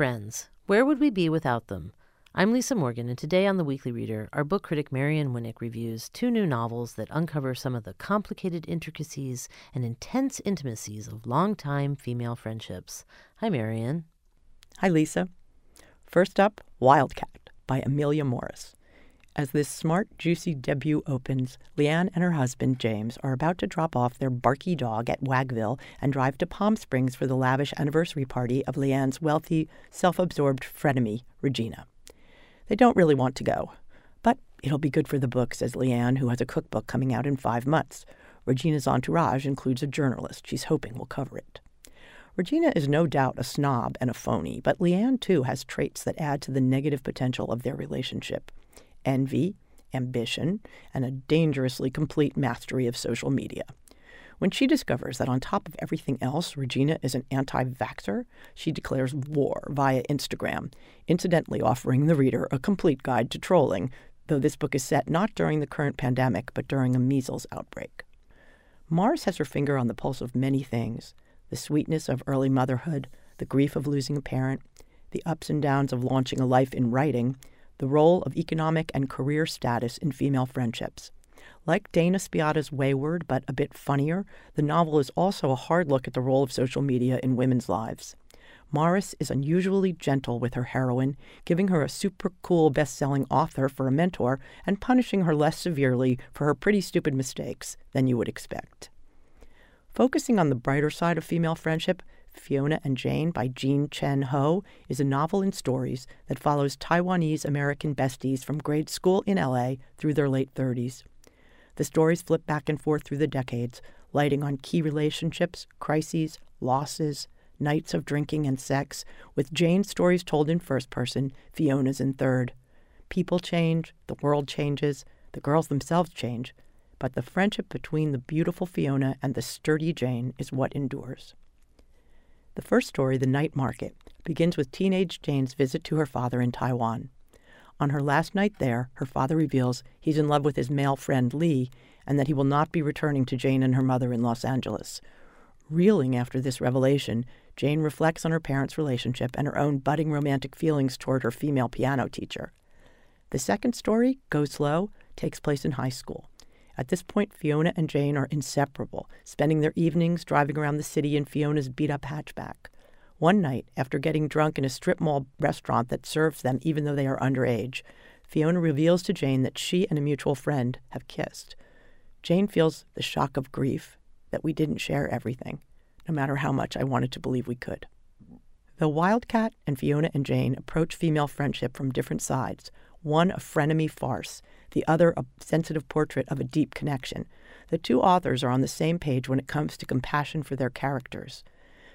Friends. Where would we be without them? I'm Lisa Morgan, and today on The Weekly Reader, our book critic Marion Winik reviews two new novels that uncover some of the complicated intricacies and intense intimacies of longtime female friendships. Hi, Marion. Hi, Lisa. First up, Wildcat by Amelia Morris. As this smart, juicy debut opens, Leanne and her husband, James, are about to drop off their barky dog at Wagville and drive to Palm Springs for the lavish anniversary party of Leanne's wealthy, self absorbed frenemy, Regina. They don't really want to go, but it'll be good for the book, says Leanne, who has a cookbook coming out in five months. Regina's entourage includes a journalist she's hoping will cover it. Regina is no doubt a snob and a phony, but Leanne, too, has traits that add to the negative potential of their relationship envy, ambition, and a dangerously complete mastery of social media. When she discovers that on top of everything else, Regina is an anti vaxxer, she declares war via Instagram, incidentally offering the reader a complete guide to trolling, though this book is set not during the current pandemic, but during a measles outbreak. Morris has her finger on the pulse of many things the sweetness of early motherhood, the grief of losing a parent, the ups and downs of launching a life in writing, the role of economic and career status in female friendships. Like Dana Spiotta's Wayward, but a bit funnier, the novel is also a hard look at the role of social media in women's lives. Morris is unusually gentle with her heroine, giving her a super cool best selling author for a mentor and punishing her less severely for her pretty stupid mistakes than you would expect. Focusing on the brighter side of female friendship, Fiona and Jane by Jean Chen Ho is a novel in stories that follows Taiwanese American besties from grade school in LA through their late 30s. The stories flip back and forth through the decades, lighting on key relationships, crises, losses, nights of drinking and sex, with Jane's stories told in first person, Fiona's in third. People change, the world changes, the girls themselves change, but the friendship between the beautiful Fiona and the sturdy Jane is what endures. The first story, The Night Market, begins with teenage Jane's visit to her father in Taiwan. On her last night there, her father reveals he's in love with his male friend Lee and that he will not be returning to Jane and her mother in Los Angeles. Reeling after this revelation, Jane reflects on her parents' relationship and her own budding romantic feelings toward her female piano teacher. The second story, Go Slow, takes place in high school. At this point, Fiona and Jane are inseparable, spending their evenings driving around the city in Fiona's beat up hatchback. One night, after getting drunk in a strip mall restaurant that serves them even though they are underage, Fiona reveals to Jane that she and a mutual friend have kissed. Jane feels the shock of grief that we didn't share everything, no matter how much I wanted to believe we could. The Wildcat and Fiona and Jane approach female friendship from different sides, one a frenemy farce, the other a sensitive portrait of a deep connection. The two authors are on the same page when it comes to compassion for their characters.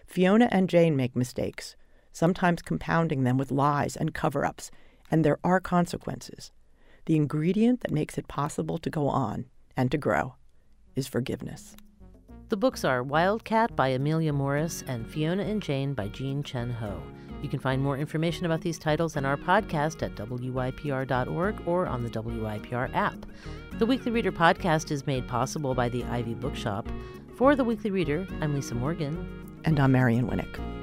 Fiona and Jane make mistakes, sometimes compounding them with lies and cover ups, and there are consequences. The ingredient that makes it possible to go on and to grow is forgiveness. The books are Wildcat by Amelia Morris and Fiona and Jane by Jean Chen Ho. You can find more information about these titles and our podcast at WYPR.org or on the WYPR app. The Weekly Reader podcast is made possible by the Ivy Bookshop. For The Weekly Reader, I'm Lisa Morgan. And I'm Marion Winik.